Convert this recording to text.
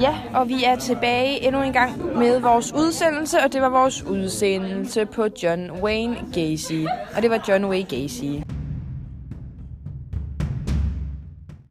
Ja, og vi er tilbage endnu en gang med vores udsendelse, og det var vores udsendelse på John Wayne Gacy. Og det var John Wayne Gacy.